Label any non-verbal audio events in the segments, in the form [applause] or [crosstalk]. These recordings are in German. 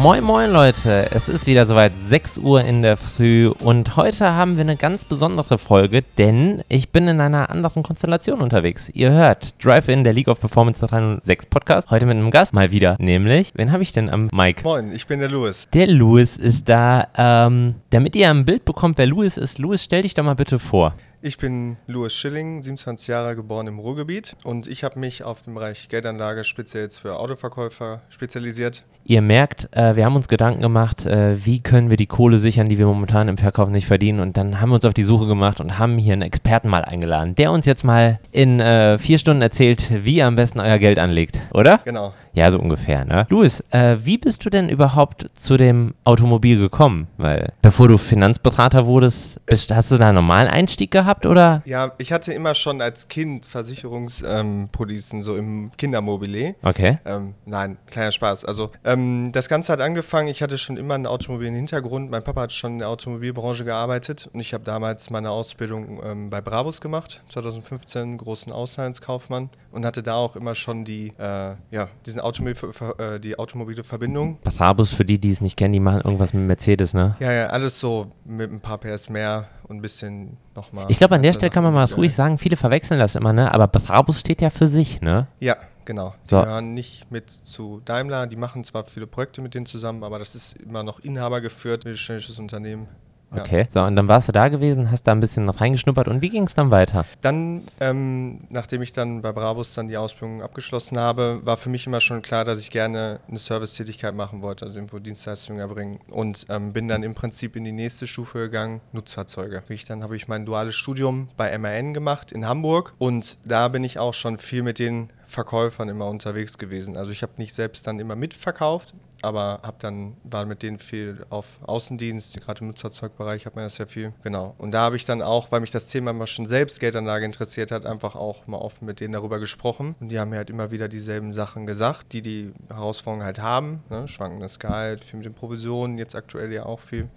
Moin moin Leute, es ist wieder soweit 6 Uhr in der Früh und heute haben wir eine ganz besondere Folge, denn ich bin in einer anderen Konstellation unterwegs. Ihr hört Drive-In, der League of Performance 306 Podcast, heute mit einem Gast mal wieder, nämlich, wen habe ich denn am Mic? Moin, ich bin der Louis. Der Louis ist da, ähm, damit ihr ein Bild bekommt, wer Louis ist. Louis, stell dich doch mal bitte vor. Ich bin Louis Schilling, 27 Jahre geboren im Ruhrgebiet und ich habe mich auf dem Bereich Geldanlage speziell für Autoverkäufer spezialisiert. Ihr merkt, äh, wir haben uns Gedanken gemacht, äh, wie können wir die Kohle sichern, die wir momentan im Verkauf nicht verdienen. Und dann haben wir uns auf die Suche gemacht und haben hier einen Experten mal eingeladen, der uns jetzt mal in äh, vier Stunden erzählt, wie ihr am besten euer Geld anlegt, oder? Genau. Ja, so ungefähr, ne? Louis, äh, wie bist du denn überhaupt zu dem Automobil gekommen? Weil, bevor du Finanzberater wurdest, bist, hast du da einen normalen Einstieg gehabt, oder? Ja, ich hatte immer schon als Kind Versicherungspolicen ähm, so im Kindermobile. Okay. Ähm, nein, kleiner Spaß. Also, ähm, das Ganze hat angefangen, ich hatte schon immer einen automobilen Hintergrund. Mein Papa hat schon in der Automobilbranche gearbeitet und ich habe damals meine Ausbildung ähm, bei Brabus gemacht, 2015, großen Auslandskaufmann und hatte da auch immer schon die, äh, ja, diesen Automobil, äh, die automobile Verbindung. Brabus, für die, die es nicht kennen, die machen irgendwas mit Mercedes, ne? Ja, ja, alles so mit ein paar PS mehr und ein bisschen nochmal. Ich glaube, an der Stelle kann man mal was ruhig sagen. Viele verwechseln das immer, ne? Aber Brabus steht ja für sich, ne? Ja, genau. Die So. gehören nicht mit zu Daimler. Die machen zwar viele Projekte mit denen zusammen, aber das ist immer noch Inhaber geführt, mittelständisches Unternehmen. Okay. So, und dann warst du da gewesen, hast da ein bisschen reingeschnuppert und wie ging es dann weiter? Dann, ähm, nachdem ich dann bei Brabus dann die Ausbildung abgeschlossen habe, war für mich immer schon klar, dass ich gerne eine Servicetätigkeit machen wollte, also irgendwo Dienstleistungen erbringen. Und ähm, bin dann im Prinzip in die nächste Stufe gegangen, Nutzfahrzeuge. Ich, dann habe ich mein duales Studium bei MAN gemacht in Hamburg und da bin ich auch schon viel mit den Verkäufern immer unterwegs gewesen. Also ich habe nicht selbst dann immer mitverkauft, aber habe dann war mit denen viel auf Außendienst, gerade im Nutzfahrzeugbereich hat man das ja viel. Genau. Und da habe ich dann auch, weil mich das Thema immer schon selbst Geldanlage interessiert hat, einfach auch mal offen mit denen darüber gesprochen. Und die haben mir halt immer wieder dieselben Sachen gesagt, die die Herausforderungen halt haben. Ne? Schwankendes Gehalt, viel mit den Provisionen, jetzt aktuell ja auch viel.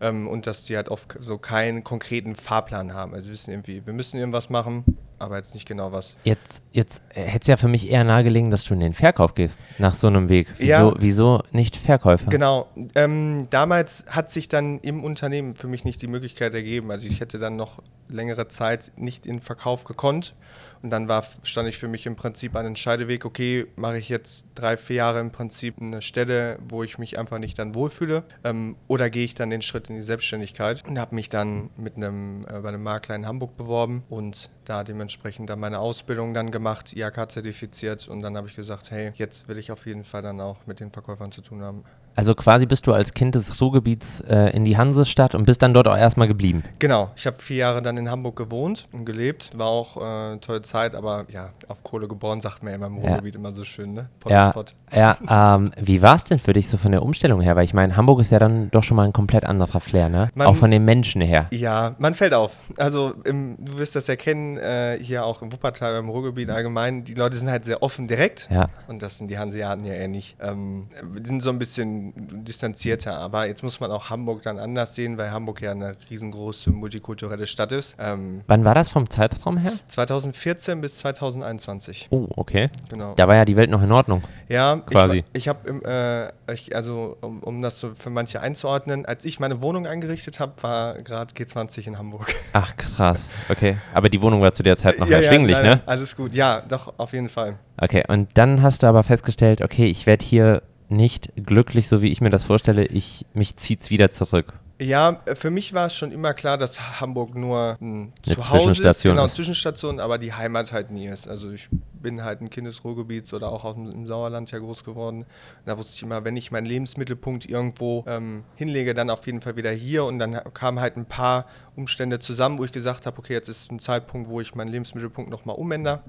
Ähm, und dass die halt oft so keinen konkreten Fahrplan haben. Also wissen irgendwie, wir müssen irgendwas machen, aber jetzt nicht genau was. Jetzt, jetzt äh, hätte es ja für mich eher nahegelegen, dass du in den Verkauf gehst, nach so einem Weg. Wieso, Ja. wieso nicht Verkäufer? Genau. Ähm, damals hat sich dann im Unternehmen für mich nicht die Möglichkeit ergeben. Also ich hätte dann noch längere Zeit nicht in den Verkauf gekonnt. Und dann war, stand ich für mich im Prinzip an einem Scheideweg, okay, mache ich jetzt drei, vier Jahre im Prinzip eine Stelle, wo ich mich einfach nicht dann wohlfühle, ähm, oder gehe ich dann den Schritt in die Selbstständigkeit und habe mich dann mit einem, äh, bei einem Makler in Hamburg beworben und da dementsprechend dann meine Ausbildung dann gemacht, IHK zertifiziert und dann habe ich gesagt, hey, jetzt will ich auf jeden Fall dann auch mit den Verkäufern zu tun haben. Also quasi bist du als Kind des Ruhrgebiets äh, in die Hansestadt und bist dann dort auch erstmal geblieben. Genau, ich habe vier Jahre dann in Hamburg gewohnt und gelebt. War auch äh, eine tolle Zeit, aber ja, auf Kohle geboren, sagt man ja immer im Ja. Ruhrgebiet immer so schön, ne? Ja, Pottenspot. ja ähm, wie war es denn für dich so von der Umstellung her? Weil ich meine, Hamburg ist ja dann doch schon mal ein komplett anderer Flair, ne? Man- auch von den Menschen her. Ja, man fällt auf. Also im, du wirst das ja kennen, äh, hier auch im Wuppertal, im Ruhrgebiet allgemein. Die Leute sind halt sehr offen direkt. Ja. Und das sind die Hanseaten ja eher nicht. Ähm, die sind so ein bisschen distanzierter. Aber jetzt muss man auch Hamburg dann anders sehen, weil Hamburg ja eine riesengroße multikulturelle Stadt ist. Ähm, Wann war das vom Zeitraum her? 2014 bis 2021. Oh, okay. Genau. Da war ja die Welt noch in Ordnung. Ja, Quasi. ich, ich habe, äh, ich, also um, um das so für manche einzuordnen, als ich meine Wohnung eingerichtet habe, war gerade G20 in Hamburg. Ach, krass. Okay. Aber die Wohnung war zu der Zeit noch Ja, ja, erschwinglich, nein, ne? Alles gut, ja, doch, auf jeden Fall. Okay, und dann hast du aber festgestellt, okay, ich werde hier nicht glücklich, so wie ich mir das vorstelle. Ich, mich zieht's wieder zurück. Ja, für mich war es schon immer klar, dass Hamburg nur ein Eine Zuhause ist, genau, ist. Zwischenstation, aber die Heimat halt nie ist. Also ich bin halt ein Kind des Ruhrgebiets oder auch aus dem, im Sauerland ja groß geworden. Und da wusste ich immer, wenn ich meinen Lebensmittelpunkt irgendwo ähm, hinlege, dann auf jeden Fall wieder hier. Und dann kamen halt ein paar Umstände zusammen, wo ich gesagt habe, okay, jetzt ist ein Zeitpunkt, wo ich meinen Lebensmittelpunkt nochmal umändere.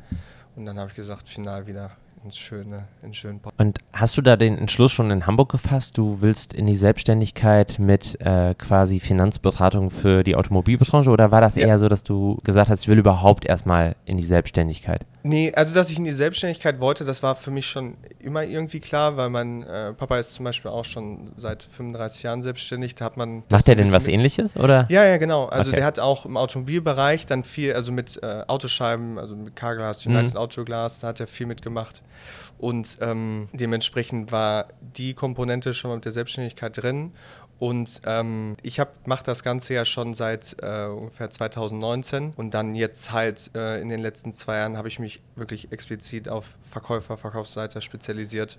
Und dann habe ich gesagt, final wieder ins schöne, ins schönen Pott. Und hast du da den Entschluss schon in Hamburg gefasst? Du willst in die Selbstständigkeit mit äh, quasi Finanzberatung für die Automobilbranche oder war das Ja. eher so, dass du gesagt hast, ich will überhaupt erstmal in die Selbstständigkeit? Nee, also dass ich in die Selbstständigkeit wollte, das war für mich schon immer irgendwie klar, weil mein äh, Papa ist zum Beispiel auch schon seit 35 Jahren selbstständig. Da hat man. Macht er denn was ähnliches? Oder? Ja, ja, genau. Also Okay. der hat auch im Automobilbereich dann viel, also mit äh, Autoscheiben, also mit Carglass, Mhm. United Autoglas, da hat er viel mitgemacht. Und ähm, dementsprechend war die Komponente schon mal mit der Selbstständigkeit drin. Und ähm, ich mache das Ganze ja schon seit äh, ungefähr 2019 und dann jetzt halt äh, in den letzten zwei Jahren habe ich mich wirklich explizit auf Verkäufer, Verkaufsseite spezialisiert.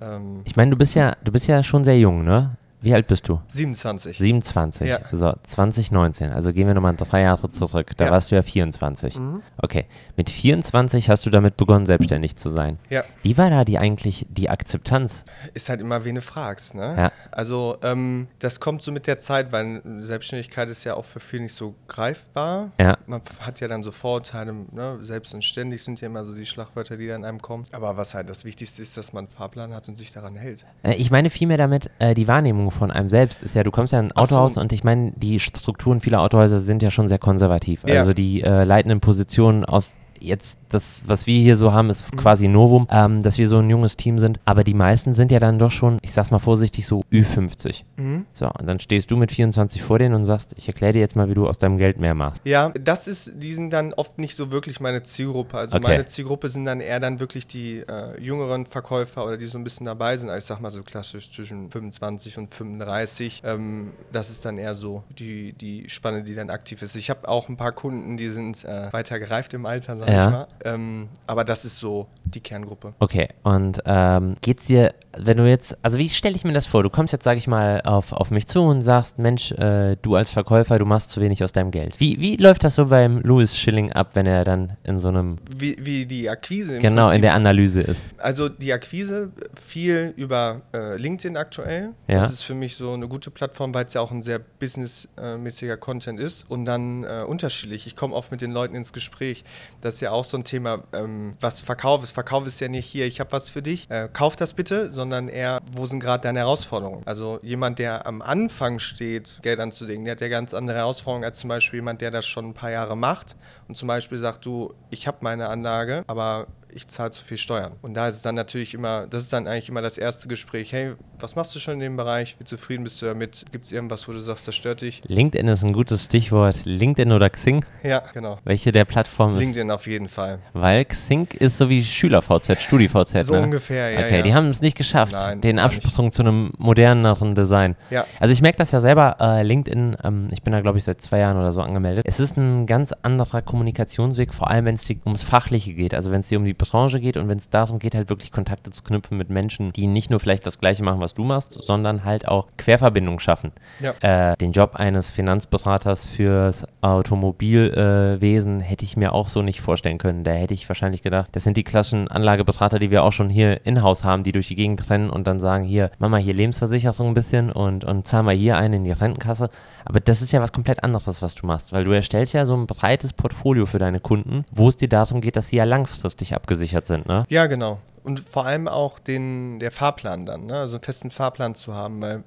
Ähm, Ich meine, du bist ja, du bist ja schon sehr jung, ne? Wie alt bist du? 27. 27. Ja. So, 2019. Also gehen wir nochmal drei Jahre zurück. Da Ja. warst du ja 24. Mhm. Okay. Mit 24 hast du damit begonnen, selbstständig zu sein. Ja. Wie war da die eigentlich die Akzeptanz? Ist halt immer, wen du fragst, ne? Ja. Also, ähm, das kommt so mit der Zeit, weil Selbstständigkeit ist ja auch für viele nicht so greifbar. Ja. Man hat ja dann so Vorurteile, ne? selbst und ständig sind ja immer so die Schlagwörter, die dann einem kommen. Aber was halt das Wichtigste ist, dass man einen Fahrplan hat und sich daran hält. Äh, Ich meine vielmehr damit, äh, die Wahrnehmung von einem selbst ist ja, du kommst ja in ein Ach so. Autohaus und ich meine, die Strukturen vieler Autohäuser sind ja schon sehr konservativ. Ja. Also die äh, leitenden Positionen aus jetzt das, was wir hier so haben, ist Mhm. quasi Novum, ähm, dass wir so ein junges Team sind. Aber die meisten sind ja dann doch schon, ich sag's mal vorsichtig, so Ü50. Mhm. So, und dann stehst du mit 24 vor denen und sagst, ich erkläre dir jetzt mal, wie du aus deinem Geld mehr machst. Ja, das ist, die sind dann oft nicht so wirklich meine Zielgruppe. Also Okay. meine Zielgruppe sind dann eher dann wirklich die äh, jüngeren Verkäufer oder die so ein bisschen dabei sind. Also ich sag mal so klassisch zwischen 25 und 35. Ähm, das ist dann eher so die, die Spanne, die dann aktiv ist. Ich habe auch ein paar Kunden, die sind äh, weiter gereift im Alter, sag Ja. Ähm, aber das ist so die Kerngruppe. Okay, und ähm, geht's dir, wenn du jetzt, also wie stelle ich mir das vor? Du kommst jetzt, sage ich mal, auf, auf mich zu und sagst, Mensch, äh, du als Verkäufer, du machst zu wenig aus deinem Geld. Wie, wie läuft das so beim Louis Schilling ab, wenn er dann in so einem, Wie, wie die Akquise genau, in Prinzip der Analyse ist? Also die Akquise viel über äh, LinkedIn aktuell. Ja. Das ist für mich so eine gute Plattform, weil es ja auch ein sehr businessmäßiger Content ist und dann äh, unterschiedlich. Ich komme oft mit den Leuten ins Gespräch. Das ist ja auch so ein Thema, ähm, was Verkauf ist. Verkauf ist ja nicht hier, ich habe was für dich, äh, kauf das bitte, sondern eher, wo sind gerade deine Herausforderungen? Also jemand, der am Anfang steht, Geld anzulegen, der hat ja ganz andere Herausforderungen als zum Beispiel jemand, der das schon ein paar Jahre macht und zum Beispiel sagt, du, ich habe meine Anlage, aber ich zahle zu viel Steuern. Und da ist es dann natürlich immer, das ist dann eigentlich immer das erste Gespräch. Hey, was machst du schon in dem Bereich? Wie zufrieden bist du damit? Gibt es irgendwas, wo du sagst, das stört dich? LinkedIn ist ein gutes Stichwort. LinkedIn oder Xing? Ja, genau. Welche der Plattformen ist? LinkedIn auf jeden Fall. Weil Xing ist so wie Schüler-VZ, Studi-VZ, So ne? ungefähr, ja. Okay, ja. die haben es nicht geschafft, Nein, den. Absprung zu einem moderneren Design. Ja. Also ich merke das ja selber, äh, LinkedIn, ähm, ich bin da glaube ich seit zwei Jahren oder so angemeldet. Es ist ein ganz anderer Kommunikationsweg, vor allem wenn es ums Fachliche geht, also wenn es dir um die Branche geht und wenn es darum geht, halt wirklich Kontakte zu knüpfen mit Menschen, die nicht nur vielleicht das gleiche machen, was du machst, sondern halt auch Querverbindungen schaffen. Ja. Äh, den Job eines Finanzberaters fürs Automobilwesen äh, hätte ich mir auch so nicht vorstellen können. Da hätte ich wahrscheinlich gedacht, das sind die klassischen Anlageberater, die wir auch schon hier in-house haben, die durch die Gegend rennen und dann sagen, hier, mach mal hier Lebensversicherung ein bisschen und, und zahl mal hier einen in die Rentenkasse. Aber das ist ja was komplett anderes, was du machst, weil du erstellst ja so ein breites Portfolio für deine Kunden, wo es dir darum geht, dass sie ja langfristig abgesichert sind, ne? Ja, genau. Und vor allem auch den, der Fahrplan dann, ne? also einen festen Fahrplan zu haben, weil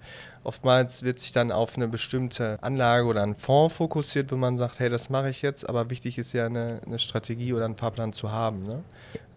oftmals wird sich dann auf eine bestimmte Anlage oder einen Fonds fokussiert, wo man sagt, hey, das mache ich jetzt, aber wichtig ist ja eine, eine Strategie oder einen Fahrplan zu haben. Ne?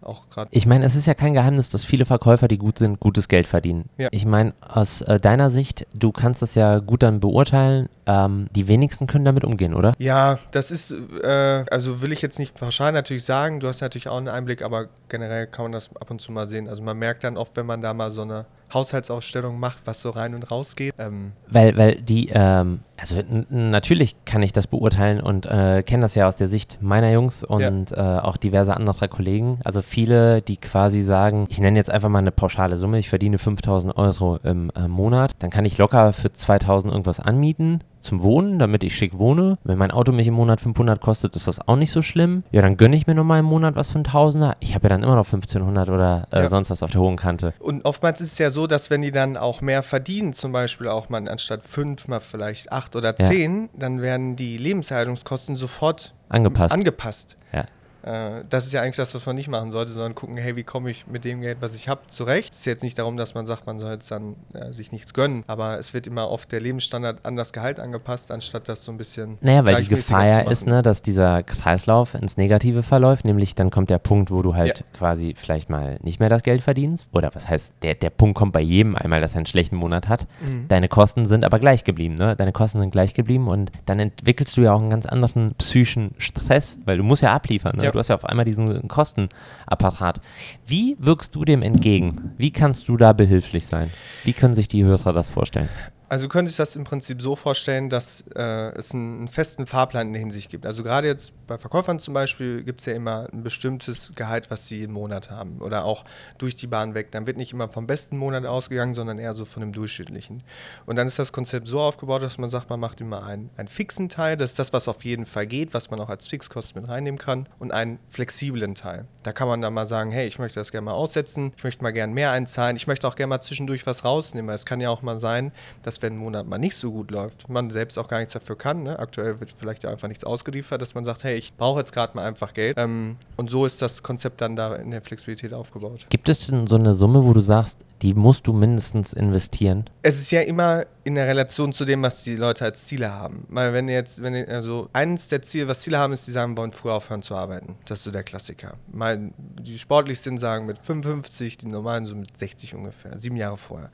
Auch gerade. Ich meine, es ist ja kein Geheimnis, dass viele Verkäufer, die gut sind, gutes Geld verdienen. Ja. Ich meine, aus äh, deiner Sicht, du kannst das ja gut dann beurteilen. Ähm, die wenigsten können damit umgehen, oder? Ja, das ist, äh, also will ich jetzt nicht pauschal natürlich sagen, du hast natürlich auch einen Einblick, aber generell kann man das ab und zu mal sehen. Also man merkt dann oft, wenn man da mal so eine Haushaltsaufstellung macht, was so rein und raus geht. Ähm, Weil, weil die, ähm, also natürlich kann ich das beurteilen und äh, kenne das ja aus der Sicht meiner Jungs und äh, auch diverser anderer Kollegen. Also viele, die quasi sagen, ich nenne jetzt einfach mal eine pauschale Summe, ich verdiene 5000 Euro im äh, Monat, dann kann ich locker für 2000 irgendwas anmieten zum Wohnen, damit ich schick wohne. Wenn mein Auto mich im Monat 500 kostet, ist das auch nicht so schlimm. Ja, dann gönne ich mir nochmal im Monat was für einen Tausender. Ich habe ja dann immer noch 1500 oder äh, Ja. sonst was auf der hohen Kante. Und oftmals ist es ja so, dass wenn die dann auch mehr verdienen, zum Beispiel auch mal anstatt fünf, mal vielleicht acht oder Ja. zehn, dann werden die Lebenshaltungskosten sofort Angepasst. angepasst. Ja. Äh, das ist ja eigentlich das, was man nicht machen sollte, sondern gucken, hey, wie komme ich mit dem Geld, was ich habe, zurecht. Es ist jetzt nicht darum, dass man sagt, man soll jetzt dann äh, sich nichts gönnen, aber es wird immer oft der Lebensstandard an das Gehalt angepasst, anstatt das so ein bisschen. Naja, weil die Gefahr ja ist, ne, dass dieser Kreislauf ins Negative verläuft, nämlich dann kommt der Punkt, wo du halt ja. quasi vielleicht mal nicht mehr das Geld verdienst. Oder was heißt, der, der Punkt kommt bei jedem einmal, dass er einen schlechten Monat hat. Mhm. Deine Kosten sind aber gleich geblieben, ne? Deine Kosten sind gleich geblieben und dann entwickelst du ja auch einen ganz anderen psychischen Stress, weil du musst ja abliefern. Ne? Ja. Du hast ja auf einmal diesen Kostenapparat. Wie wirkst du dem entgegen? Wie kannst du da behilflich sein? Wie können sich die Hörer das vorstellen? Also könnte ich das im Prinzip so vorstellen, dass äh, es einen, einen, festen Fahrplan in der Hinsicht gibt. Also gerade jetzt bei Verkäufern zum Beispiel gibt es ja immer ein bestimmtes Gehalt, was sie jeden Monat haben oder auch durch die Bahn weg. Dann wird nicht immer vom besten Monat ausgegangen, sondern eher so von dem durchschnittlichen. Und dann ist das Konzept so aufgebaut, dass man sagt, man macht immer einen, einen fixen Teil, das ist das, was auf jeden Fall geht, was man auch als Fixkosten mit reinnehmen kann und einen flexiblen Teil. Da kann man dann mal sagen, hey, ich möchte das gerne mal aussetzen, ich möchte mal gerne mehr einzahlen, ich möchte auch gerne mal zwischendurch was rausnehmen. Es kann ja auch mal sein, dass wenn ein Monat mal nicht so gut läuft, man selbst auch gar nichts dafür kann. Ne? Aktuell wird vielleicht ja einfach nichts ausgeliefert, dass man sagt, hey, ich brauche jetzt gerade mal einfach Geld. Ähm, und so ist das Konzept dann da in der Flexibilität aufgebaut. Gibt es denn so eine Summe, wo du sagst, die musst du mindestens investieren? Es ist ja immer in der Relation zu dem, was die Leute als Ziele haben. Weil wenn jetzt, wenn also eines der Ziele, was Ziele haben, ist, die sagen, wollen früher aufhören zu arbeiten. Das ist so der Klassiker. Mal, die sportlich sind, sagen mit 55, die normalen so mit 60 ungefähr, sieben Jahre vorher.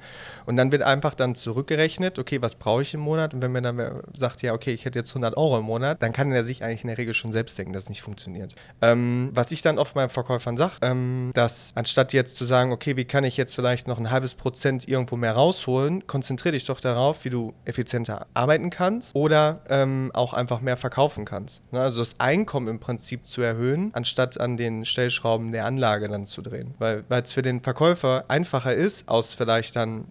Und dann wird einfach dann zurückgerechnet, okay, was brauche ich im Monat? Und wenn man dann sagt, ja, okay, ich hätte jetzt 100 Euro im Monat, dann kann er sich eigentlich in der Regel schon selbst denken, dass es nicht funktioniert. Ähm, was ich dann oft meinen Verkäufern sage, ähm, dass anstatt jetzt zu sagen, okay, wie kann ich jetzt vielleicht noch ein halbes Prozent irgendwo mehr rausholen, konzentriere dich doch darauf, wie du effizienter arbeiten kannst oder ähm, auch einfach mehr verkaufen kannst. Ne? Also das Einkommen im Prinzip zu erhöhen, anstatt an den Stellschrauben der Anlage dann zu drehen. Weil es für den Verkäufer einfacher ist, aus vielleicht dann,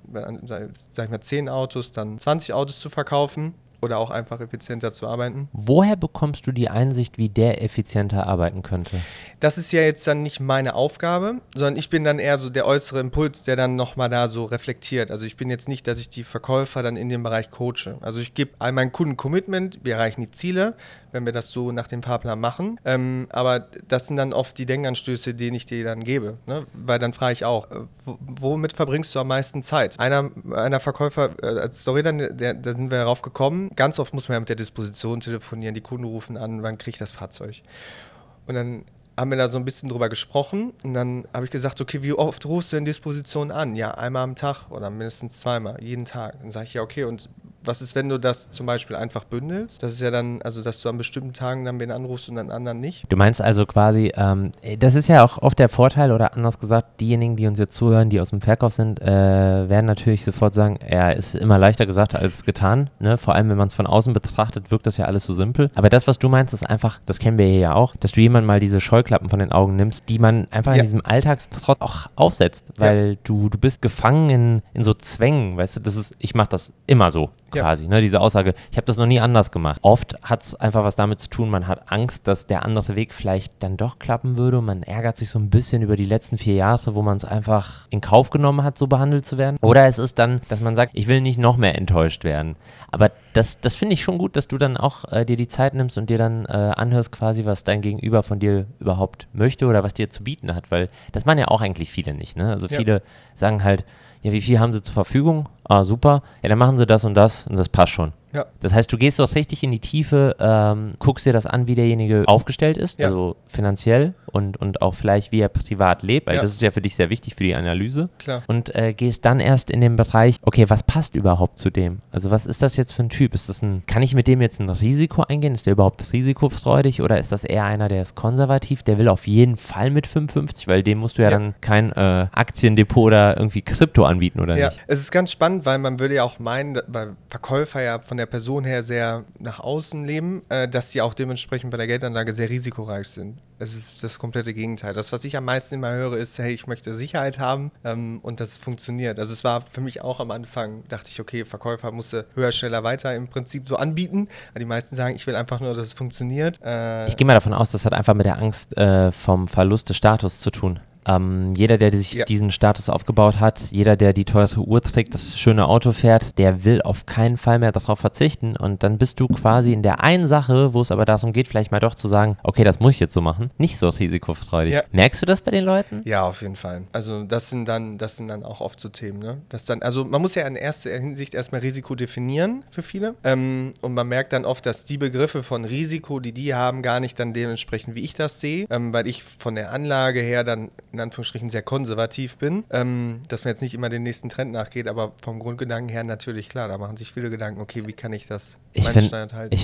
sag ich mal, 10 Autos, dann 20 Autos zu verkaufen, oder auch einfach effizienter zu arbeiten. Woher bekommst du die Einsicht, wie der effizienter arbeiten könnte? Das ist ja jetzt dann nicht meine Aufgabe, sondern ich bin dann eher so der äußere Impuls, der dann nochmal da so reflektiert. Also ich bin jetzt nicht, dass ich die Verkäufer dann in dem Bereich coache. Also ich gebe all meinen Kunden Commitment, wir erreichen die Ziele, wenn wir das so nach dem Fahrplan machen. Ähm, aber das sind dann oft die Denkanstöße, die ich dir dann gebe. Ne? Weil dann frage ich auch, äh, womit verbringst du am meisten Zeit? Einer, einer Verkäufer, äh, sorry, dann, der, da sind wir darauf gekommen, ganz oft muss man ja mit der Disposition telefonieren, die Kunden rufen an, wann kriege ich das Fahrzeug? Und dann haben wir da so ein bisschen drüber gesprochen und dann habe ich gesagt, okay, wie oft rufst du denn Disposition an? Ja, einmal am Tag oder mindestens zweimal, jeden Tag. Dann sage ich, ja, okay, und was ist, wenn du das zum Beispiel einfach bündelst? Das ist ja dann, also dass du an bestimmten Tagen dann wen anrufst und an anderen nicht. Du meinst also quasi, ähm, das ist ja auch oft der Vorteil oder anders gesagt, diejenigen, die uns jetzt zuhören, die aus dem Verkauf sind, äh, werden natürlich sofort sagen, ja, ist immer leichter gesagt als getan. Ne? Vor allem, wenn man es von außen betrachtet, wirkt das ja alles so simpel. Aber das, was du meinst, ist einfach, das kennen wir hier ja auch, dass du jemand mal diese Scheuklappen von den Augen nimmst, die man einfach ja. in diesem Alltagstrott auch aufsetzt, weil ja. du, du bist gefangen in, in so Zwängen, weißt du, das ist, ich mache das immer so quasi, ja. ne? diese Aussage, ich habe das noch nie anders gemacht. Oft hat es einfach was damit zu tun, man hat Angst, dass der andere Weg vielleicht dann doch klappen würde und man ärgert sich so ein bisschen über die letzten vier Jahre, wo man es einfach in Kauf genommen hat, so behandelt zu werden. Oder es ist dann, dass man sagt, ich will nicht noch mehr enttäuscht werden. Aber das, das finde ich schon gut, dass du dann auch äh, dir die Zeit nimmst und dir dann äh, anhörst quasi, was dein Gegenüber von dir überhaupt möchte oder was dir zu bieten hat, weil das machen ja auch eigentlich viele nicht. Ne? Also viele ja. sagen halt, ja, wie viel haben sie zur Verfügung? Ah, super. Ja, dann machen sie das und das und das passt schon. Ja. Das heißt, du gehst doch richtig in die Tiefe, ähm, guckst dir das an, wie derjenige aufgestellt ist, ja. also finanziell und, und auch vielleicht, wie er privat lebt, weil ja. das ist ja für dich sehr wichtig für die Analyse. Klar. Und äh, gehst dann erst in den Bereich, okay, was passt überhaupt zu dem? Also was ist das jetzt für ein Typ? Ist das ein, kann ich mit dem jetzt ein Risiko eingehen? Ist der überhaupt risikofreudig oder ist das eher einer, der ist konservativ, der will auf jeden Fall mit 55, weil dem musst du ja, dann kein äh, Aktiendepot oder irgendwie Krypto anbieten, oder ja. nicht? Es ist ganz spannend, weil man würde ja auch meinen, weil Verkäufer ja von der Person her sehr nach außen leben, äh, dass sie auch dementsprechend bei der Geldanlage sehr risikoreich sind. Es ist das komplette Gegenteil. Das, was ich am meisten immer höre, ist, hey, ich möchte Sicherheit haben ähm, und das funktioniert. Also es war für mich auch am Anfang, dachte ich, okay, Verkäufer musste höher, schneller, weiter im Prinzip so anbieten. Aber die meisten sagen, ich will einfach nur, dass es funktioniert. Äh, ich gehe mal davon aus, das hat einfach mit der Angst äh, vom Verlust des Status zu tun. Ähm, jeder, der sich Ja. diesen Status aufgebaut hat, jeder, der die teure Uhr trägt, das schöne Auto fährt, der will auf keinen Fall mehr darauf verzichten. Und dann bist du quasi in der einen Sache, wo es aber darum geht, vielleicht mal doch zu sagen, okay, das muss ich jetzt so machen, nicht so risikofreudig. Ja. Merkst du das bei den Leuten? Ja, auf jeden Fall. Also das sind dann, das sind dann auch oft so Themen, ne? Das dann, also man muss ja in erster Hinsicht erstmal Risiko definieren für viele. Ähm, und man merkt dann oft, dass die Begriffe von Risiko, die die haben, gar nicht dann dementsprechend, wie ich das sehe, ähm, weil ich von der Anlage her dann in Anführungsstrichen sehr konservativ bin, ähm, dass man jetzt nicht immer den nächsten Trend nachgeht, aber vom Grundgedanken her natürlich klar, da machen sich viele Gedanken, okay, wie kann ich das Ich find-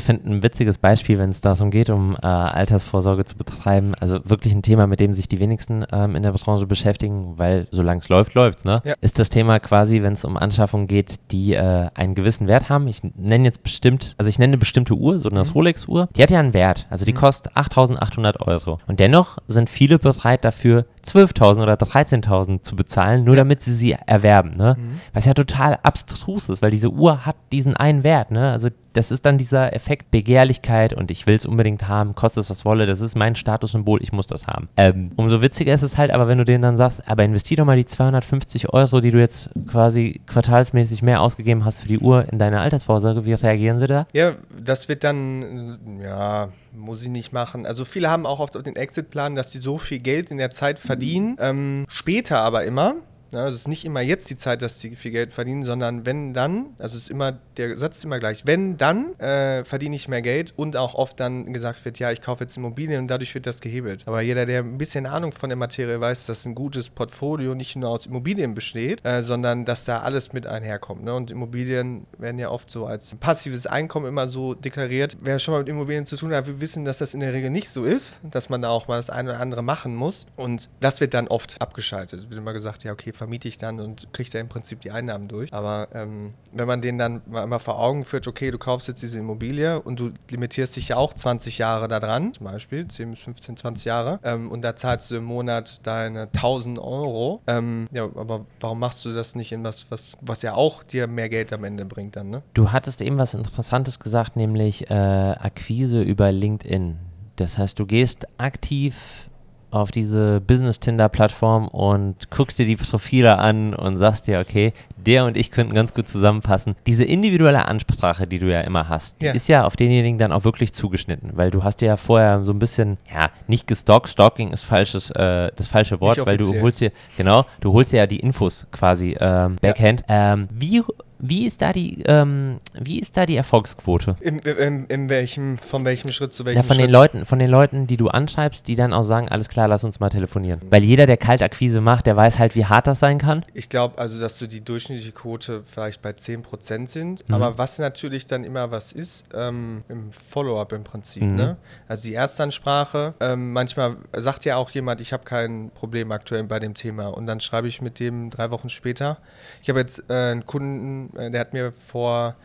finde ein witziges Beispiel, wenn es darum geht, um äh, Altersvorsorge zu betreiben. Also wirklich ein Thema, mit dem sich die wenigsten ähm, in der Branche beschäftigen, weil solange es läuft, läuft's, ne? Ja. Ist das Thema quasi, wenn es um Anschaffungen geht, die äh, einen gewissen Wert haben. Ich nenne jetzt bestimmt, also ich nenne eine bestimmte Uhr, so eine Mhm. Rolex-Uhr. Die hat ja einen Wert. Also die kostet 8.800 Euro. Und dennoch sind viele bereit dafür, 12.000 oder 13.000 zu bezahlen, nur damit sie sie erwerben, ne? Mhm. Was ja total abstrus ist, weil diese Uhr hat diesen einen Wert, ne? Also das ist dann dieser Effekt Begehrlichkeit und ich will es unbedingt haben, kostet es was wolle, das ist mein Statussymbol, ich muss das haben. Ähm, umso witziger ist es halt, aber wenn du denen dann sagst, aber investier doch mal die 250 Euro, die du jetzt quasi quartalsmäßig mehr ausgegeben hast für die Uhr in deine Altersvorsorge, wie reagieren sie da? Ja, das wird dann, äh, ja, muss ich nicht machen. Also viele haben auch oft auf den Exit-Plan, dass sie so viel Geld in der Zeit verdienen. Ähm, später aber immer. Also es ist nicht immer jetzt die Zeit, dass sie viel Geld verdienen, sondern wenn dann, also ist immer, der Satz ist immer gleich, wenn dann äh, verdiene ich mehr Geld und auch oft dann gesagt wird, ja, ich kaufe jetzt Immobilien und dadurch wird das gehebelt. Aber jeder, der ein bisschen Ahnung von der Materie weiß, dass ein gutes Portfolio nicht nur aus Immobilien besteht, äh, sondern dass da alles mit einherkommt. Ne? Und Immobilien werden ja oft so als passives Einkommen immer so deklariert. Wer schon mal mit Immobilien zu tun hat, wir wissen, dass das in der Regel nicht so ist, dass man da auch mal das eine oder andere machen muss. Und das wird dann oft abgeschaltet. Es wird immer gesagt, ja, okay, vermiete ich dann und kriegt da im Prinzip die Einnahmen durch. Aber ähm, wenn man denen dann mal, mal vor Augen führt, okay, du kaufst jetzt diese Immobilie und du limitierst dich ja auch 20 Jahre da dran, zum Beispiel 10 bis 15, 20 Jahre, ähm, und da zahlst du im Monat deine 1000 Euro. Ähm, ja, aber warum machst du das nicht in was, was, was ja auch dir mehr Geld am Ende bringt dann, ne? Du hattest eben was Interessantes gesagt, nämlich äh, Akquise über LinkedIn. Das heißt, du gehst aktiv auf diese Business-Tinder-Plattform und guckst dir die Profile an und sagst dir, okay, der und ich könnten ganz gut zusammenpassen. Diese individuelle Ansprache, die du ja immer hast, die Ja. ist ja auf denjenigen dann auch wirklich zugeschnitten, weil du hast dir ja vorher so ein bisschen, ja, nicht gestalkt, Stalking ist falsches, äh, das falsche Wort, weil du holst dir, genau, du holst dir ja die Infos quasi ähm, Backhand. Ähm, wie, wie ist da die, ähm, wie ist da die Erfolgsquote? In, in, in welchem, von welchem Schritt zu welchem Ja, von Schritt? den Leuten, von den Leuten, die du anschreibst, die dann auch sagen, alles klar, lass uns mal telefonieren. Weil jeder, der Kaltakquise macht, der weiß halt, wie hart das sein kann. Ich glaube also, dass so die durchschnittliche Quote vielleicht bei 10% sind. Mhm. Aber was natürlich dann immer was ist, ähm, im Follow-up im Prinzip. Mhm. Ne? Also die Erstansprache, ähm, manchmal sagt ja auch jemand, ich habe kein Problem aktuell bei dem Thema. Und dann schreibe ich mit dem drei Wochen später. Ich habe jetzt äh, einen Kunden, der hat mir vor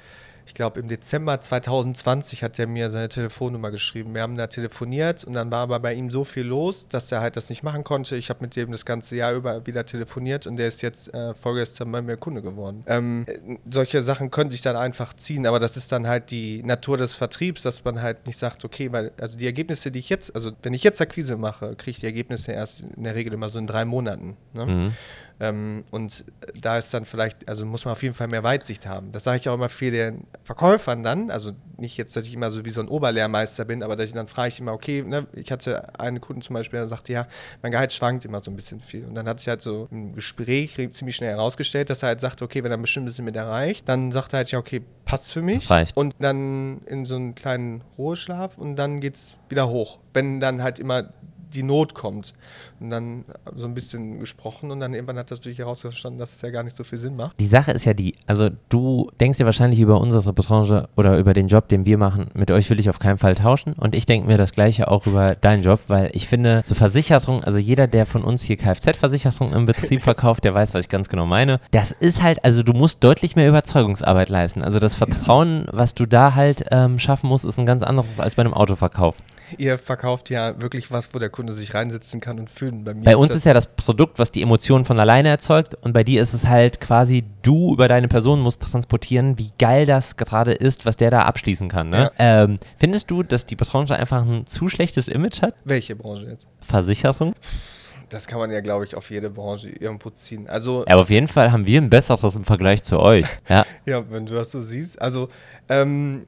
ich glaube im Dezember 2020 hat er mir seine Telefonnummer geschrieben. Wir haben da telefoniert und dann war aber bei ihm so viel los, dass er halt das nicht machen konnte. Ich habe mit dem das ganze Jahr über wieder telefoniert und der ist jetzt äh, vorgestern bei mir Kunde geworden. Ähm, äh, solche Sachen können sich dann einfach ziehen, aber das ist dann halt die Natur des Vertriebs, dass man halt nicht sagt, okay, weil also die Ergebnisse, die ich jetzt, also wenn ich jetzt Akquise mache, kriege ich die Ergebnisse erst in der Regel immer so in drei Monaten. Ne? Mhm. Ähm, und da ist dann vielleicht, also muss man auf jeden Fall mehr Weitsicht haben. Das sage ich auch immer viel den Verkäufern dann. Also nicht jetzt, dass ich immer so wie so ein Oberlehrmeister bin, aber dass ich dann frage ich immer, okay, ne, ich hatte einen Kunden zum Beispiel, der sagte, ja, mein Gehalt schwankt immer so ein bisschen viel. Und dann hat sich halt so im Gespräch ziemlich schnell herausgestellt, dass er halt sagte, okay, wenn er ein bestimmtes Limit erreicht, dann sagt er halt, ja, okay, passt für mich. Reicht. Und dann in so einen kleinen Ruheschlaf und dann geht es wieder hoch. Wenn dann halt immer die Not kommt. Und dann so ein bisschen gesprochen und dann irgendwann hat das natürlich herausgestanden, dass es ja gar nicht so viel Sinn macht. Die Sache ist ja die, also du denkst dir wahrscheinlich über unsere Branche oder über den Job, den wir machen, mit euch will ich auf keinen Fall tauschen und ich denke mir das gleiche auch über deinen Job, weil ich finde, so Versicherung, also jeder, der von uns hier Kfz-Versicherung im Betrieb verkauft, der weiß, was ich ganz genau meine. Das ist halt, also du musst deutlich mehr Überzeugungsarbeit leisten. Also das Vertrauen, was du da halt ähm, schaffen musst, ist ein ganz anderes als bei einem Autoverkauf. Ihr verkauft ja wirklich was, wo der Kunde sich reinsetzen kann und fühlen. Bei mir Bei uns das ist ja das Produkt, was die Emotionen von alleine erzeugt und bei dir ist es halt quasi, du über deine Person musst transportieren, wie geil das gerade ist, was der da abschließen kann. Ne? Ähm, findest du, dass die Branche einfach ein zu schlechtes Image hat? welche Branche jetzt? Versicherung? Das kann man ja, glaube ich, auf jede Branche irgendwo ziehen. Also, Ja, aber auf jeden Fall haben wir ein besseres im Vergleich zu euch. Ja. [laughs] ja, wenn du das so siehst. Also, ähm,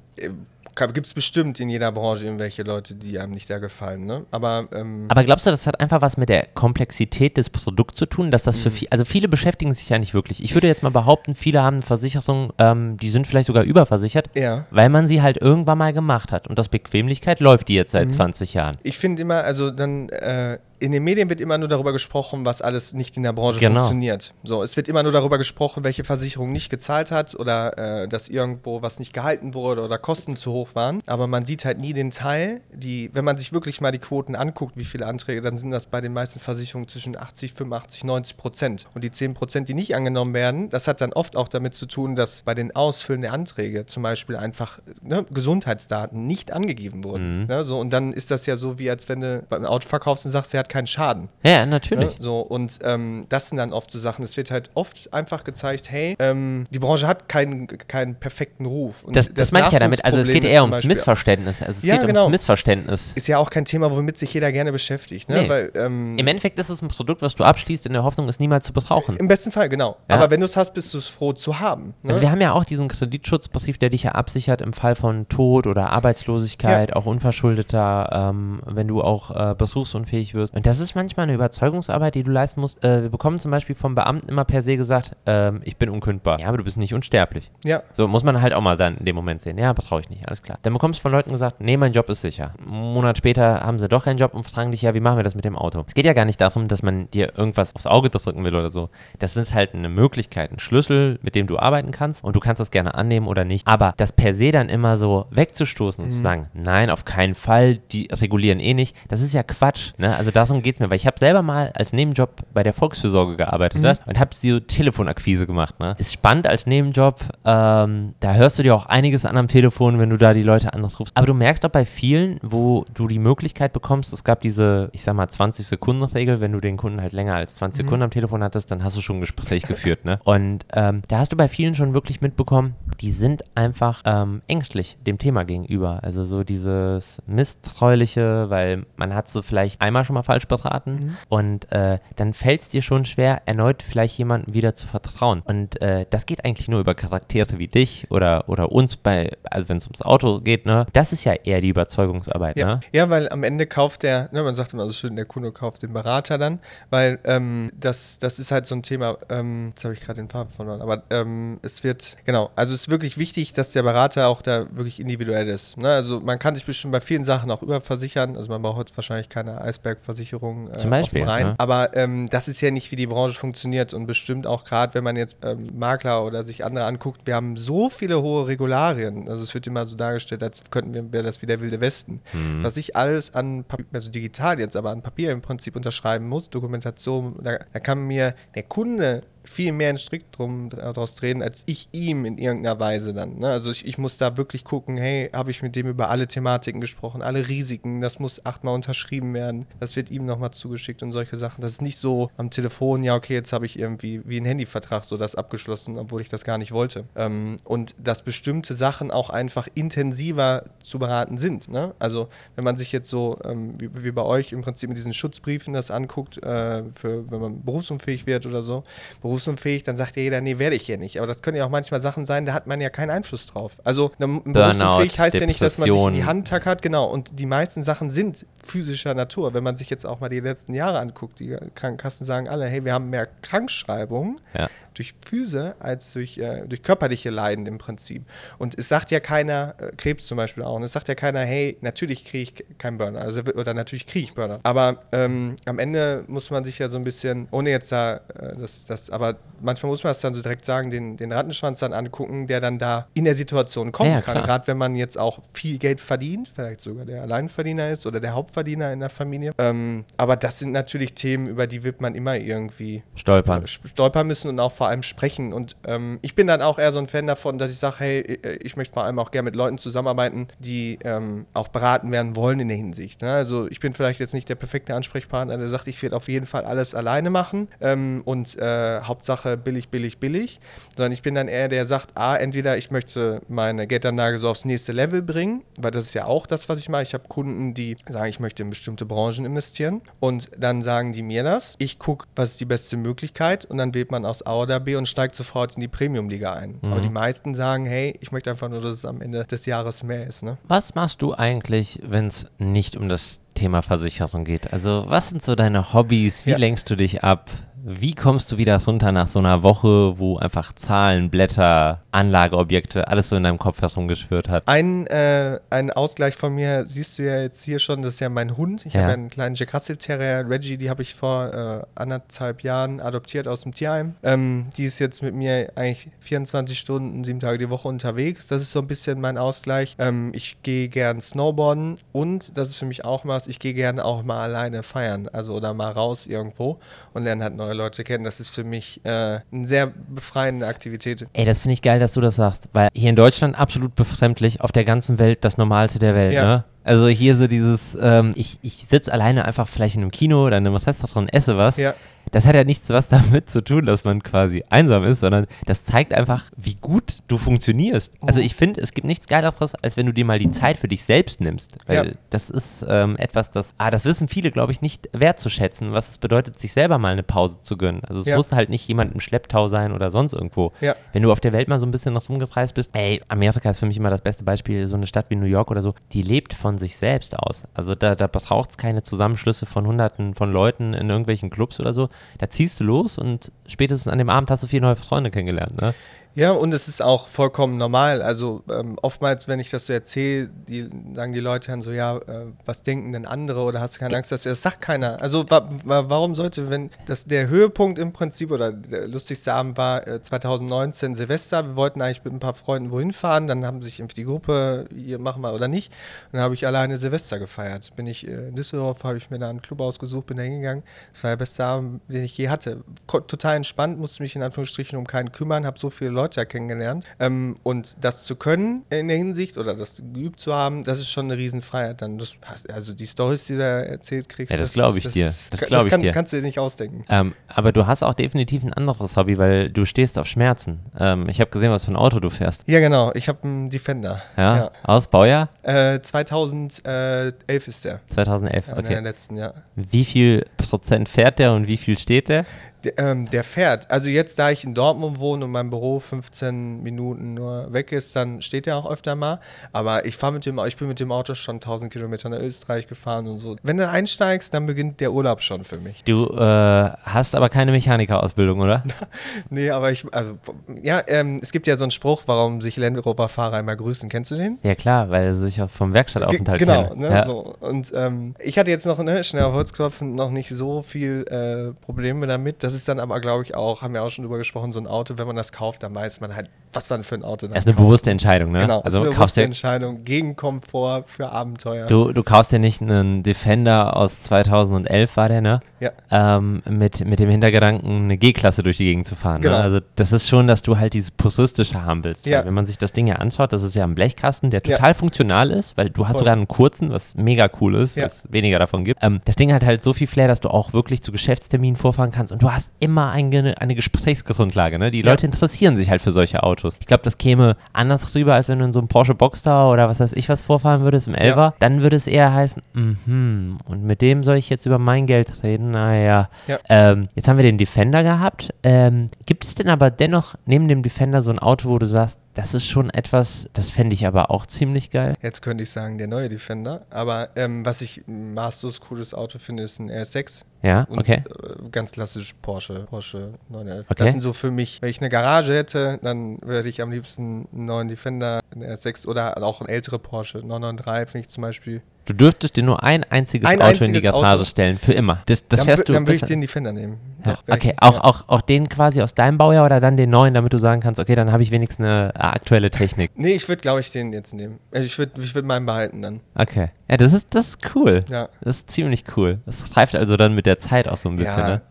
gibt es bestimmt in jeder Branche irgendwelche Leute, die einem nicht da gefallen, ne? Aber, ähm, Aber glaubst du, das hat einfach was mit der Komplexität des Produkts zu tun, dass das für viele, also viele beschäftigen sich ja nicht wirklich. Ich würde jetzt mal behaupten, viele haben eine Versicherung, ähm, die sind vielleicht sogar überversichert, ja. weil man sie halt irgendwann mal gemacht hat. Und aus Bequemlichkeit läuft die jetzt seit 20 Jahren. Ich finde immer, also dann, äh, in den Medien wird immer nur darüber gesprochen, was alles nicht in der Branche Genau. funktioniert. So, es wird immer nur darüber gesprochen, welche Versicherung nicht gezahlt hat oder äh, dass irgendwo was nicht gehalten wurde oder Kosten zu hoch waren. Aber man sieht halt nie den Teil, die, wenn man sich wirklich mal die Quoten anguckt, wie viele Anträge, dann sind das bei den meisten Versicherungen zwischen 80, 85, 90 Prozent. Und die 10 Prozent, die nicht angenommen werden, das hat dann oft auch damit zu tun, dass bei den Ausfüllen der Anträge zum Beispiel einfach ne, Gesundheitsdaten nicht angegeben wurden. Ne, so, und dann ist das ja so, wie als wenn du beim Auto verkaufst und sagst, er hat keinen Schaden. Ja, natürlich. Ne? So, und ähm, das sind dann oft so Sachen. Es wird halt oft einfach gezeigt, hey, ähm, die Branche hat keinen, keinen perfekten Ruf. Und Das, das, meine ich ja damit. Also es geht eher ums Beispiel- Missverständnis. Also es Ja, geht genau. ums Missverständnis. Ist ja auch kein Thema, womit sich jeder gerne beschäftigt. Ne? Nee. Weil, ähm, Im Endeffekt ist es ein Produkt, was du abschließt in der Hoffnung, es niemals zu brauchen. Im besten Fall, genau. Ja. Aber wenn du es hast, bist du es froh zu haben. Ne? Also wir haben ja auch diesen Kreditschutzpassiv, der dich ja absichert im Fall von Tod oder Arbeitslosigkeit, auch unverschuldeter, ähm, wenn du auch äh, berufsunfähig wirst. Und das ist manchmal eine Überzeugungsarbeit, die du leisten musst. Äh, wir bekommen zum Beispiel vom Beamten immer per se gesagt, ähm, ich bin unkündbar. Ja, aber du bist nicht unsterblich. ja. So muss man halt auch mal dann in dem Moment sehen. Ja, vertraue ich nicht, alles klar. Dann bekommst du von Leuten gesagt, nee, mein Job ist sicher. Einen Monat später haben sie doch keinen Job und fragen dich, ja, wie machen wir das mit dem Auto? Es geht ja gar nicht darum, dass man dir irgendwas aufs Auge drücken will oder so. Das ist halt eine Möglichkeit, ein Schlüssel, mit dem du arbeiten kannst und du kannst das gerne annehmen oder nicht. Aber das per se dann immer so wegzustoßen und zu sagen, nein, auf keinen Fall, die regulieren eh nicht, das ist ja Quatsch. Ne? Also darum geht es mir, weil ich habe selber mal als Nebenjob bei der Volksfürsorge gearbeitet ne? und habe so Telefonakquise gemacht. Ne? Ist spannend als Nebenjob, ähm, da hörst du dir auch einiges an am Telefon, wenn du da die Leute anders rufst. Aber du merkst auch bei vielen, wo du die Möglichkeit bekommst, es gab diese, ich sag mal, 20-Sekunden-Regel, wenn du den Kunden halt länger als 20 Sekunden am Telefon hattest, dann hast du schon ein Gespräch [laughs] geführt. Ne? Und ähm, da hast du bei vielen schon wirklich mitbekommen, die sind einfach ähm, ängstlich dem Thema gegenüber. Also so dieses Misstrauliche, weil man hat sie vielleicht einmal schon mal falsch beraten und äh, dann fällt es dir schon schwer, erneut vielleicht jemandem wieder zu vertrauen. Und äh, das geht eigentlich nur über Charaktere wie dich oder, oder uns bei, also wenn es ums Auto geht, ne? Das ist ja eher die Überzeugungsarbeit, Ja. ne? ja, weil am Ende kauft der, ne, man sagt immer so schön, der Kunde kauft den Berater dann, weil ähm, das, das ist halt so ein Thema, ähm, jetzt habe ich gerade den Faden verloren, aber ähm, es wird, genau, also es ist wirklich wichtig, dass der Berater auch da wirklich individuell ist. Ne? Also man kann sich bestimmt bei vielen Sachen auch überversichern, also man braucht jetzt wahrscheinlich keine Eisbergversicherung äh, Zum Beispiel, Rhein, ne? aber ähm, das ist ja nicht, wie die Branche funktioniert und bestimmt auch gerade, wenn man jetzt ähm, Makler oder sich andere anguckt, wir haben so viele hohe Regularien, also es wird immer so dargestellt, als könnten wir, wäre das wie der wilde Westen. Mhm. Was ich alles an Papier, also digital jetzt, aber an Papier im Prinzip unterschreiben muss, Dokumentation, da, da kann mir der Kunde viel mehr einen Strick drum daraus drehen, als ich ihm in irgendeiner Weise dann. Ne? Also ich, ich muss da wirklich gucken, hey, habe ich mit dem über alle Thematiken gesprochen, alle Risiken, das muss achtmal unterschrieben werden, das wird ihm nochmal zugeschickt und solche Sachen. Das ist nicht so am Telefon, ja okay, jetzt habe ich irgendwie wie ein Handyvertrag so das abgeschlossen, obwohl ich das gar nicht wollte. Ähm, und dass bestimmte Sachen auch einfach intensiver zu beraten sind. Ne? Also wenn man sich jetzt so, ähm, wie, wie bei euch im Prinzip mit diesen Schutzbriefen das anguckt, äh, für, wenn man berufsunfähig wird oder so, berufsunfähig, dann sagt ja jeder, nee, werde ich ja nicht. Aber das können ja auch manchmal Sachen sein, da hat man ja keinen Einfluss drauf. Also ne, berufsunfähig heißt ja nicht, dass man sich in die. Hand tackert, genau. Und die meisten Sachen sind physischer Natur. Wenn man sich jetzt auch mal die letzten Jahre anguckt, die Krankenkassen sagen alle, hey, wir haben mehr Krankschreibungen Ja. Durch Füße als durch, äh, durch körperliche Leiden im Prinzip. Und es sagt ja keiner, äh, Krebs zum Beispiel auch, und es sagt ja keiner, hey, natürlich kriege ich keinen Burner, also, oder natürlich kriege ich Burner. Aber ähm, am Ende muss man sich ja so ein bisschen, ohne jetzt da, äh, das, das, aber manchmal muss man es dann so direkt sagen, den, den Rattenschwanz dann angucken, der dann da in der Situation kommen Ja, kann. Gerade wenn man jetzt auch viel Geld verdient, vielleicht sogar der Alleinverdiener ist oder der Hauptverdiener in der Familie. Ähm, aber das sind natürlich Themen, über die wird man immer irgendwie Stolpern. st- stolpern müssen und auch vor allem sprechen. Und ähm, ich bin dann auch eher so ein Fan davon, dass ich sage, hey, äh, ich möchte vor allem auch gerne mit Leuten zusammenarbeiten, die ähm, auch beraten werden wollen in der Hinsicht. Ne? Also ich bin vielleicht jetzt nicht der perfekte Ansprechpartner, der sagt, ich will auf jeden Fall alles alleine machen ähm, und äh, Hauptsache billig, billig, billig, sondern ich bin dann eher der, sagt, ah, entweder ich möchte meine Geldanlage so aufs nächste Level bringen, weil das ist ja auch das, was ich mache. Ich habe Kunden, die sagen, ich möchte in bestimmte Branchen investieren und dann sagen die mir das. Ich gucke, was ist die beste Möglichkeit und dann wählt man aus A oder B und steigt sofort in die Premium-Liga ein. Mhm. Aber die meisten sagen, hey, ich möchte einfach nur, dass es am Ende des Jahres mehr ist. Ne? Was machst du eigentlich, wenn es nicht um das Thema Versicherung geht? Also was sind so deine Hobbys? Wie ja. lenkst du dich ab? Wie kommst du wieder runter nach so einer Woche, wo einfach Zahlen, Blätter, Anlageobjekte, alles so in deinem Kopf herumgeschwört hat? Ein, äh, ein Ausgleich von mir siehst du ja jetzt hier schon, das ist ja mein Hund. Ich ja. habe einen kleinen Jack Russell Terrier, Reggie, die habe ich vor äh, anderthalb Jahren adoptiert aus dem Tierheim. Ähm, die ist jetzt mit mir eigentlich 24 Stunden, sieben Tage die Woche unterwegs. Das ist so ein bisschen mein Ausgleich. Ähm, ich gehe gern Snowboarden und, das ist für mich auch was, ich gehe gerne auch mal alleine feiern, also oder mal raus irgendwo und lerne halt neue neue Leute kennen. Das ist für mich äh, eine sehr befreiende Aktivität. Ey, das finde ich geil, dass du das sagst, weil hier in Deutschland absolut befremdlich, auf der ganzen Welt das Normalste der Welt, ja. ne? Also hier so dieses, ähm, ich, ich sitze alleine einfach vielleicht in einem Kino oder in einem Restaurant und esse was. Ja das hat ja nichts was damit zu tun, dass man quasi einsam ist, sondern das zeigt einfach, wie gut du funktionierst. Also mhm. ich finde, es gibt nichts Geileres, als wenn du dir mal die Zeit für dich selbst nimmst. Weil ja. das ist ähm, etwas, das, ah, das wissen viele, glaube ich, nicht wertzuschätzen, was es bedeutet, sich selber mal eine Pause zu gönnen. Also es ja. muss halt nicht jemand im Schlepptau sein oder sonst irgendwo. Ja. Wenn du auf der Welt mal so ein bisschen noch rumgereist bist, ey, Amerika ist für mich immer das beste Beispiel, so eine Stadt wie New York oder so, die lebt von sich selbst aus. Also da, da braucht es keine Zusammenschlüsse von hunderten von Leuten in irgendwelchen Clubs oder so da ziehst du los und spätestens an dem Abend hast du vier neue Freunde kennengelernt. Ne? Ja, und es ist auch vollkommen normal. Also ähm, oftmals, wenn ich das so erzähle, die, sagen die Leute dann so, ja, äh, was denken denn andere oder hast du keine Angst, dass wir, das sagt keiner. Also wa wa warum sollte, wenn das der Höhepunkt im Prinzip oder der lustigste Abend war äh, 2019 Silvester, wir wollten eigentlich mit ein paar Freunden wohin fahren, dann haben sich die Gruppe, hier machen wir oder nicht, und dann habe ich alleine Silvester gefeiert. Bin ich äh, in Düsseldorf, habe ich mir da einen Club ausgesucht, bin da hingegangen. Das war der beste Abend, den ich je hatte. Ko total entspannt, musste mich in Anführungsstrichen um keinen kümmern, habe so viele Leute Leute ja kennengelernt. Ähm, und das zu können in der Hinsicht oder das geübt zu haben, das ist schon eine Riesenfreiheit. Dann das, also die Stories, die du da erzählt kriegst. Ja, das, das glaube ich das, dir. Das, das kann, dir. kannst du dir nicht ausdenken. Ähm, aber du hast auch definitiv ein anderes Hobby, weil du stehst auf Schmerzen. Ähm, ich habe gesehen, was für ein Auto du fährst. Ja, genau. Ich habe einen Defender. Ja? ja. Aus Baujahr? Äh, 2011 ist der. 2011, okay. In der letzten, ja. Wie viel Prozent fährt der und wie viel steht der? Der, ähm, der, fährt. Also jetzt, da ich in Dortmund wohne und mein Büro 15 Minuten nur weg ist, dann steht er auch öfter mal. Aber ich fahre mit dem, ich bin mit dem Auto schon 1000 Kilometer nach Österreich gefahren und so. Wenn du einsteigst, dann beginnt der Urlaub schon für mich. Du äh, hast aber keine Mechanikerausbildung, oder? [laughs] nee, aber ich, also, ja, ähm, es gibt ja so einen Spruch, warum sich Land Rover-Fahrer einmal grüßen. Kennst du den? Ja, klar, weil sie sich auch vom Werkstattaufenthalt G genau, kennen. Genau, ne, ja. so. Und ähm, ich hatte jetzt noch, ne, schnell auf Holzklopfen, noch nicht so viel äh, Probleme damit. Das das ist dann aber, glaube ich, auch, haben wir auch schon drüber gesprochen, so ein Auto, wenn man das kauft, dann weiß man halt, was man für ein Auto Das ist eine bewusste Entscheidung, ne? Genau, also eine bewusste Entscheidung gegen Komfort, für Abenteuer. Du, du kaufst dir nicht einen Defender aus 2011, war der, ne? Ja. Ähm, mit, mit dem Hintergedanken, eine G-Klasse durch die Gegend zu fahren. Ne? Genau. Ne? Also das ist schon, dass du halt dieses puristische haben willst. Ja. Wenn man sich das Ding ja anschaut, das ist ja ein Blechkasten, der total ja. funktional ist, weil du hast Voll. sogar einen kurzen, was mega cool ist, ja. weil es weniger davon gibt. Ähm, das Ding hat halt so viel Flair, dass du auch wirklich zu Geschäftsterminen vorfahren kannst und du hast hast immer eine, eine Gesprächsgrundlage. Ne? Die Leute interessieren sich halt für solche Autos. Ich glaube, das käme anders rüber, als wenn du in so einem Porsche Boxster oder was weiß ich was vorfahren würdest im Elva. Ja. Dann würde es eher heißen, mhm, und mit dem soll ich jetzt über mein Geld reden? Naja. Ja. Ähm, jetzt haben wir den Defender gehabt. Ähm, gibt es denn aber dennoch neben dem Defender so ein Auto, wo du sagst, das ist schon etwas, das fände ich aber auch ziemlich geil. Jetzt könnte ich sagen, der neue Defender. Aber ähm, was ich maßlos cooles Auto finde, ist ein R6. Ja, okay. Und, äh, ganz klassisch Porsche, Porsche 911. Okay. Das sind so für mich, wenn ich eine Garage hätte, dann würde ich am liebsten einen neuen Defender, einen R6 oder auch ein ältere Porsche 993 finde ich zum Beispiel Du dürftest dir nur ein einziges ein Auto einziges in die Garage stellen, für immer. Das, das dann, fährst du. Dann würde ich den Defender nehmen. Ja. Doch, okay, auch, ja. auch, auch den quasi aus deinem Baujahr oder dann den neuen, damit du sagen kannst, okay, dann habe ich wenigstens eine aktuelle Technik. nee, ich würde, glaube ich, den jetzt nehmen. Also ich würde ich würd meinen behalten dann. Okay. Ja, das ist, das ist cool. Ja. Das ist ziemlich cool. Das greift also dann mit der Zeit auch so ein bisschen, ja, ne?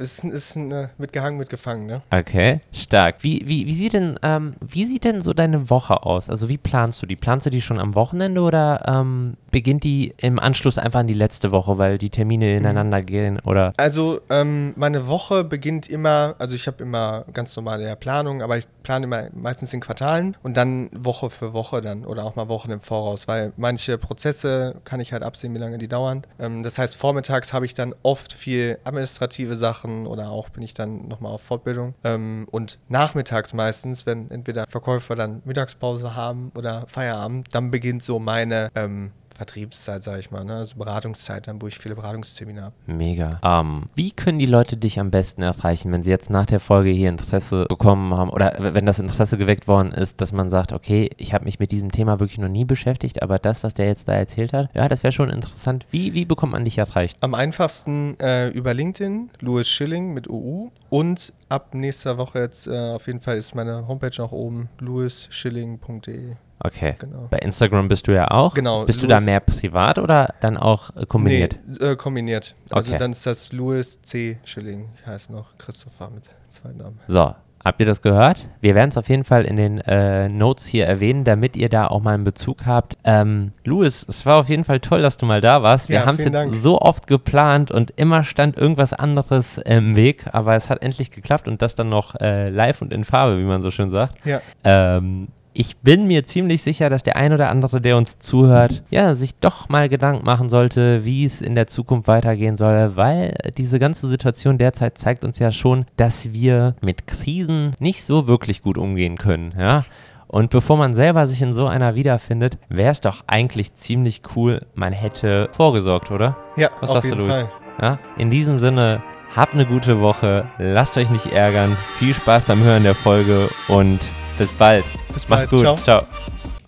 Ist, ist äh, mitgehangen, mitgefangen, ne? Okay, stark. Wie, wie, wie, sieht denn, ähm, wie sieht denn so deine Woche aus? Also wie planst du die? Planst du die schon am Wochenende oder ähm, beginnst beginnt die im Anschluss einfach an die letzte Woche, weil die Termine Mhm. ineinander gehen? Oder Also ähm, meine Woche beginnt immer, also ich habe immer ganz normale ja, Planung, aber ich plane immer meistens in Quartalen und dann Woche für Woche dann oder auch mal Wochen im Voraus, weil manche Prozesse kann ich halt absehen, wie lange die dauern. Ähm, das heißt, vormittags habe ich dann oft viel administrative Sachen oder auch bin ich dann nochmal auf Fortbildung ähm, und nachmittags meistens, wenn entweder Verkäufer dann Mittagspause haben oder Feierabend, dann beginnt so meine ähm, Vertriebszeit, sage ich mal, ne? also Beratungszeit, dann wo ich viele Beratungstermine habe. mega. Ähm, wie können die Leute dich am besten erreichen, wenn sie jetzt nach der Folge hier Interesse bekommen haben oder wenn das Interesse geweckt worden ist, dass man sagt, okay, ich habe mich mit diesem Thema wirklich noch nie beschäftigt, aber das, was der jetzt da erzählt hat, ja, das wäre schon interessant. Wie, wie bekommt man dich erreicht? Am einfachsten äh, über LinkedIn, Louis Schilling mit UU. Und ab nächster Woche jetzt äh, auf jeden Fall ist meine Homepage auch oben, louisschilling.de. Okay. Genau. Bei Instagram bist du ja auch. Genau, Bist du da Louis- mehr privat oder dann auch äh, kombiniert? Nee, äh, kombiniert. Also Okay. dann ist das Louis C. Schilling. Ich heiße noch Christopher mit zwei Namen. So, habt ihr das gehört? Wir werden es auf jeden Fall in den äh, Notes hier erwähnen, damit ihr da auch mal einen Bezug habt. Ähm, Louis, es war auf jeden Fall toll, dass du mal da warst. Wir Ja, haben es jetzt Dank. so oft geplant und immer stand irgendwas anderes im Weg, aber es hat endlich geklappt und das dann noch äh, live und in Farbe, wie man so schön sagt. Ja, Ähm, ich bin mir ziemlich sicher, dass der ein oder andere, der uns zuhört, ja, sich doch mal Gedanken machen sollte, wie es in der Zukunft weitergehen soll, weil diese ganze Situation derzeit zeigt uns ja schon, dass wir mit Krisen nicht so wirklich gut umgehen können, ja. Und bevor man selber sich in so einer wiederfindet, wäre es doch eigentlich ziemlich cool, man hätte vorgesorgt, oder? ja Was auf sagst du, jeden Louis? Fall. Ja? In diesem Sinne, habt eine gute Woche, lasst euch nicht ärgern, viel Spaß beim Hören der Folge und bis bald. Bis Macht's bald. gut. Ciao. Ciao.